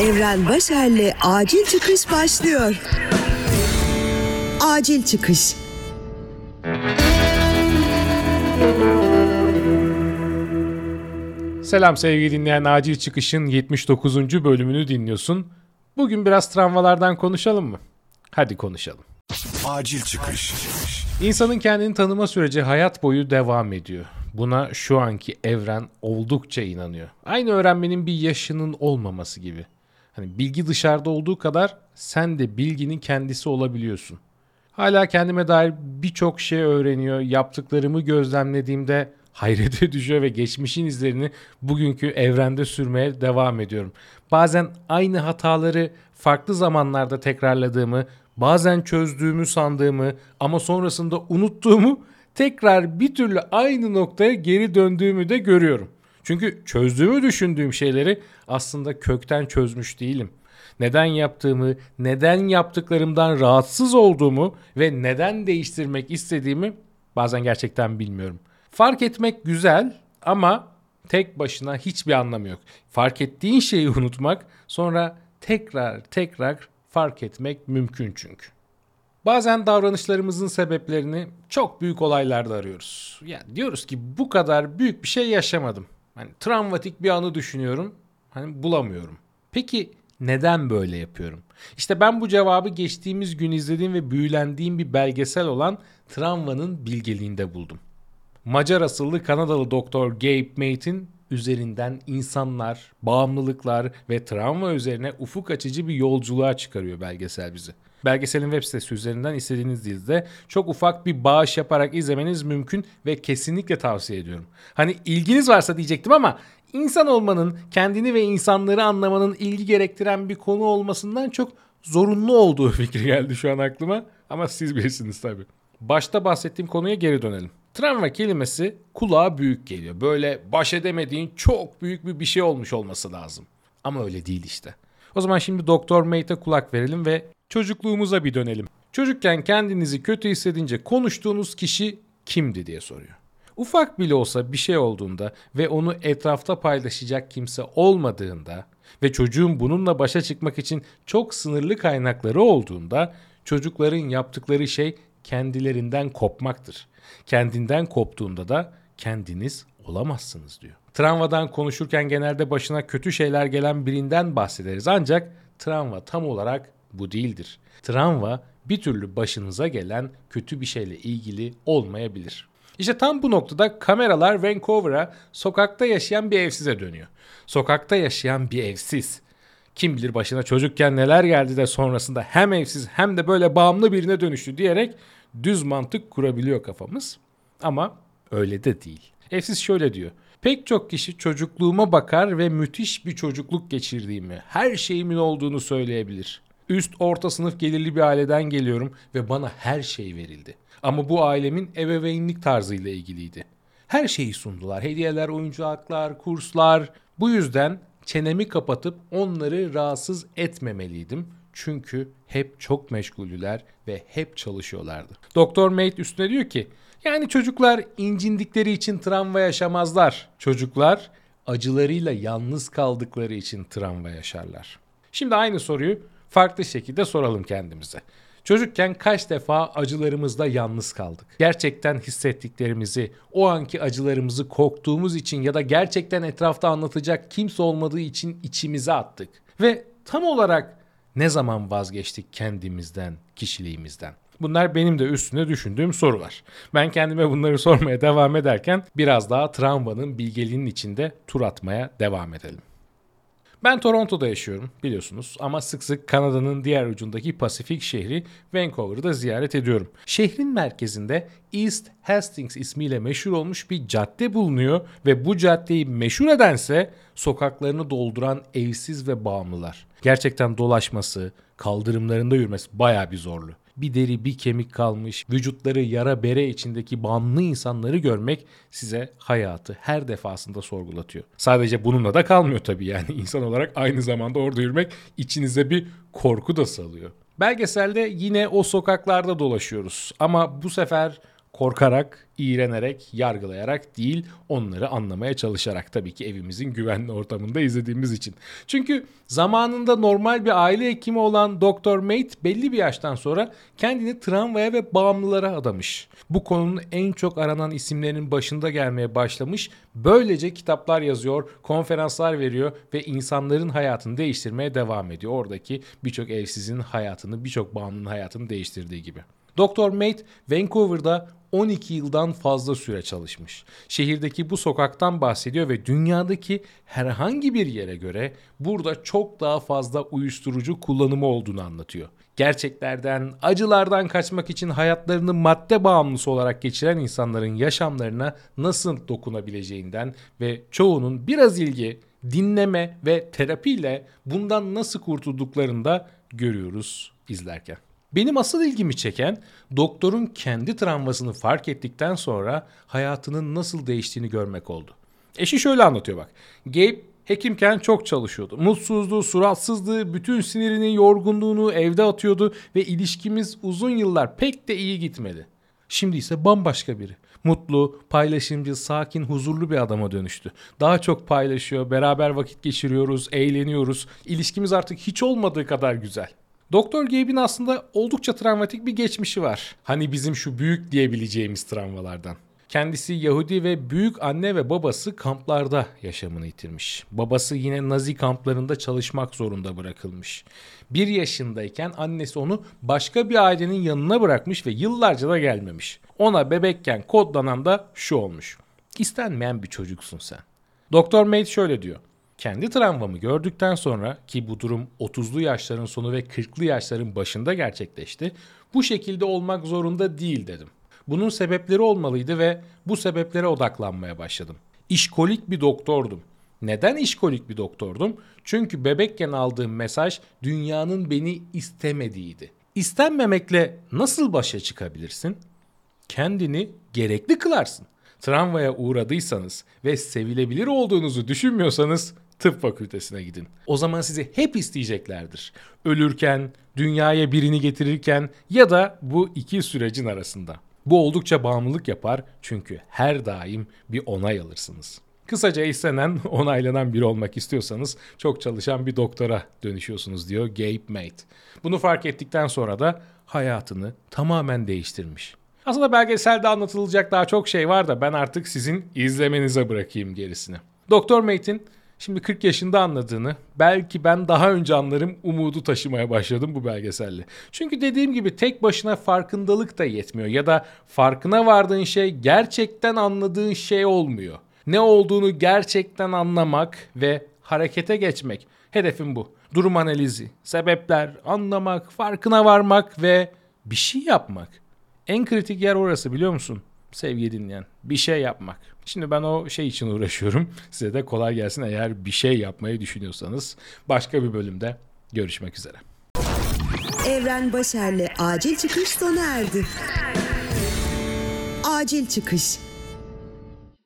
Evren Başer'le Acil Çıkış başlıyor. Acil Çıkış Selam sevgili dinleyen Acil Çıkış'ın 79. bölümünü dinliyorsun. Bugün biraz travmalardan konuşalım mı? Hadi konuşalım. Acil Çıkış İnsanın kendini tanıma süreci hayat boyu devam ediyor. Buna şu anki evren oldukça inanıyor. Aynı öğrenmenin bir yaşının olmaması gibi. Hani bilgi dışarıda olduğu kadar sen de bilginin kendisi olabiliyorsun. Hala kendime dair birçok şey öğreniyor. Yaptıklarımı gözlemlediğimde hayrete düşüyor ve geçmişin izlerini bugünkü evrende sürmeye devam ediyorum. Bazen aynı hataları farklı zamanlarda tekrarladığımı, bazen çözdüğümü sandığımı ama sonrasında unuttuğumu tekrar bir türlü aynı noktaya geri döndüğümü de görüyorum. Çünkü çözdüğümü düşündüğüm şeyleri aslında kökten çözmüş değilim. Neden yaptığımı, neden yaptıklarımdan rahatsız olduğumu ve neden değiştirmek istediğimi bazen gerçekten bilmiyorum. Fark etmek güzel ama tek başına hiçbir anlamı yok. Fark ettiğin şeyi unutmak sonra tekrar tekrar fark etmek mümkün çünkü. Bazen davranışlarımızın sebeplerini çok büyük olaylarda arıyoruz. Yani diyoruz ki bu kadar büyük bir şey yaşamadım. Hani travmatik bir anı düşünüyorum. Hani bulamıyorum. Peki neden böyle yapıyorum? İşte ben bu cevabı geçtiğimiz gün izlediğim ve büyülendiğim bir belgesel olan Travmanın bilgeliğinde buldum. Macar asıllı Kanadalı doktor Gabe Mate'in üzerinden insanlar, bağımlılıklar ve travma üzerine ufuk açıcı bir yolculuğa çıkarıyor belgesel bizi. Belgeselin web sitesi üzerinden istediğiniz dilde çok ufak bir bağış yaparak izlemeniz mümkün ve kesinlikle tavsiye ediyorum. Hani ilginiz varsa diyecektim ama insan olmanın, kendini ve insanları anlamanın ilgi gerektiren bir konu olmasından çok zorunlu olduğu fikri geldi şu an aklıma. Ama siz bilirsiniz tabii. Başta bahsettiğim konuya geri dönelim. Travma kelimesi kulağa büyük geliyor. Böyle baş edemediğin çok büyük bir bir şey olmuş olması lazım. Ama öyle değil işte. O zaman şimdi Doktor Mate'e kulak verelim ve çocukluğumuza bir dönelim. Çocukken kendinizi kötü hissedince konuştuğunuz kişi kimdi diye soruyor. Ufak bile olsa bir şey olduğunda ve onu etrafta paylaşacak kimse olmadığında ve çocuğun bununla başa çıkmak için çok sınırlı kaynakları olduğunda çocukların yaptıkları şey kendilerinden kopmaktır. Kendinden koptuğunda da kendiniz olamazsınız diyor. Travmadan konuşurken genelde başına kötü şeyler gelen birinden bahsederiz ancak travma tam olarak bu değildir. Travma bir türlü başınıza gelen kötü bir şeyle ilgili olmayabilir. İşte tam bu noktada kameralar Vancouver'a sokakta yaşayan bir evsize dönüyor. Sokakta yaşayan bir evsiz. Kim bilir başına çocukken neler geldi de sonrasında hem evsiz hem de böyle bağımlı birine dönüştü diyerek düz mantık kurabiliyor kafamız. Ama öyle de değil. Evsiz şöyle diyor. Pek çok kişi çocukluğuma bakar ve müthiş bir çocukluk geçirdiğimi, her şeyimin olduğunu söyleyebilir. Üst orta sınıf gelirli bir aileden geliyorum ve bana her şey verildi. Ama bu ailemin ebeveynlik tarzıyla ilgiliydi. Her şeyi sundular. Hediyeler, oyuncaklar, kurslar. Bu yüzden çenemi kapatıp onları rahatsız etmemeliydim. Çünkü hep çok meşgulüler ve hep çalışıyorlardı. Doktor Mate üstüne diyor ki yani çocuklar incindikleri için travma yaşamazlar. Çocuklar acılarıyla yalnız kaldıkları için travma yaşarlar. Şimdi aynı soruyu farklı şekilde soralım kendimize. Çocukken kaç defa acılarımızda yalnız kaldık? Gerçekten hissettiklerimizi, o anki acılarımızı korktuğumuz için ya da gerçekten etrafta anlatacak kimse olmadığı için içimize attık. Ve tam olarak ne zaman vazgeçtik kendimizden, kişiliğimizden? Bunlar benim de üstüne düşündüğüm sorular. Ben kendime bunları sormaya devam ederken biraz daha travmanın bilgeliğinin içinde tur atmaya devam edelim. Ben Toronto'da yaşıyorum biliyorsunuz ama sık sık Kanada'nın diğer ucundaki Pasifik şehri Vancouver'ı da ziyaret ediyorum. Şehrin merkezinde East Hastings ismiyle meşhur olmuş bir cadde bulunuyor ve bu caddeyi meşhur edense sokaklarını dolduran evsiz ve bağımlılar. Gerçekten dolaşması, kaldırımlarında yürümesi baya bir zorlu bir deri bir kemik kalmış, vücutları yara bere içindeki bağımlı insanları görmek size hayatı her defasında sorgulatıyor. Sadece bununla da kalmıyor tabii yani insan olarak aynı zamanda orada yürümek içinize bir korku da salıyor. Belgeselde yine o sokaklarda dolaşıyoruz ama bu sefer Korkarak, iğrenerek, yargılayarak değil, onları anlamaya çalışarak tabii ki evimizin güvenli ortamında izlediğimiz için. Çünkü zamanında normal bir aile hekimi olan Dr. Mate belli bir yaştan sonra kendini tramvaya ve bağımlılara adamış. Bu konunun en çok aranan isimlerinin başında gelmeye başlamış. Böylece kitaplar yazıyor, konferanslar veriyor ve insanların hayatını değiştirmeye devam ediyor. Oradaki birçok evsizin hayatını, birçok bağımlının hayatını değiştirdiği gibi. Dr. Mate Vancouver'da 12 yıldan fazla süre çalışmış. Şehirdeki bu sokaktan bahsediyor ve dünyadaki herhangi bir yere göre burada çok daha fazla uyuşturucu kullanımı olduğunu anlatıyor. Gerçeklerden, acılardan kaçmak için hayatlarını madde bağımlısı olarak geçiren insanların yaşamlarına nasıl dokunabileceğinden ve çoğunun biraz ilgi, dinleme ve terapiyle bundan nasıl kurtulduklarını da görüyoruz izlerken. Benim asıl ilgimi çeken doktorun kendi travmasını fark ettikten sonra hayatının nasıl değiştiğini görmek oldu. Eşi şöyle anlatıyor bak. Gabe hekimken çok çalışıyordu. Mutsuzluğu, suratsızlığı, bütün sinirini, yorgunluğunu evde atıyordu ve ilişkimiz uzun yıllar pek de iyi gitmedi. Şimdi ise bambaşka biri. Mutlu, paylaşımcı, sakin, huzurlu bir adama dönüştü. Daha çok paylaşıyor, beraber vakit geçiriyoruz, eğleniyoruz. İlişkimiz artık hiç olmadığı kadar güzel. Doktor Gabe'in aslında oldukça travmatik bir geçmişi var. Hani bizim şu büyük diyebileceğimiz travmalardan. Kendisi Yahudi ve büyük anne ve babası kamplarda yaşamını yitirmiş. Babası yine Nazi kamplarında çalışmak zorunda bırakılmış. Bir yaşındayken annesi onu başka bir ailenin yanına bırakmış ve yıllarca da gelmemiş. Ona bebekken kodlanan da şu olmuş. İstenmeyen bir çocuksun sen. Doktor Mate şöyle diyor. Kendi travmamı gördükten sonra ki bu durum 30'lu yaşların sonu ve 40'lı yaşların başında gerçekleşti. Bu şekilde olmak zorunda değil dedim. Bunun sebepleri olmalıydı ve bu sebeplere odaklanmaya başladım. İşkolik bir doktordum. Neden işkolik bir doktordum? Çünkü bebekken aldığım mesaj dünyanın beni istemediğiydi. İstenmemekle nasıl başa çıkabilirsin? Kendini gerekli kılarsın. Travmaya uğradıysanız ve sevilebilir olduğunuzu düşünmüyorsanız tıp fakültesine gidin. O zaman sizi hep isteyeceklerdir. Ölürken, dünyaya birini getirirken ya da bu iki sürecin arasında. Bu oldukça bağımlılık yapar çünkü her daim bir onay alırsınız. Kısaca istenen, onaylanan biri olmak istiyorsanız çok çalışan bir doktora dönüşüyorsunuz diyor Gabe Mate. Bunu fark ettikten sonra da hayatını tamamen değiştirmiş. Aslında belgeselde anlatılacak daha çok şey var da ben artık sizin izlemenize bırakayım gerisini. Doktor Mate'in Şimdi 40 yaşında anladığını, belki ben daha önce anlarım umudu taşımaya başladım bu belgeselle. Çünkü dediğim gibi tek başına farkındalık da yetmiyor ya da farkına vardığın şey gerçekten anladığın şey olmuyor. Ne olduğunu gerçekten anlamak ve harekete geçmek. Hedefim bu. Durum analizi, sebepler, anlamak, farkına varmak ve bir şey yapmak. En kritik yer orası biliyor musun? Sevgili dinleyen. Bir şey yapmak. Şimdi ben o şey için uğraşıyorum. Size de kolay gelsin eğer bir şey yapmayı düşünüyorsanız. Başka bir bölümde görüşmek üzere. Evren Başer'le acil çıkış sona erdi. Acil çıkış.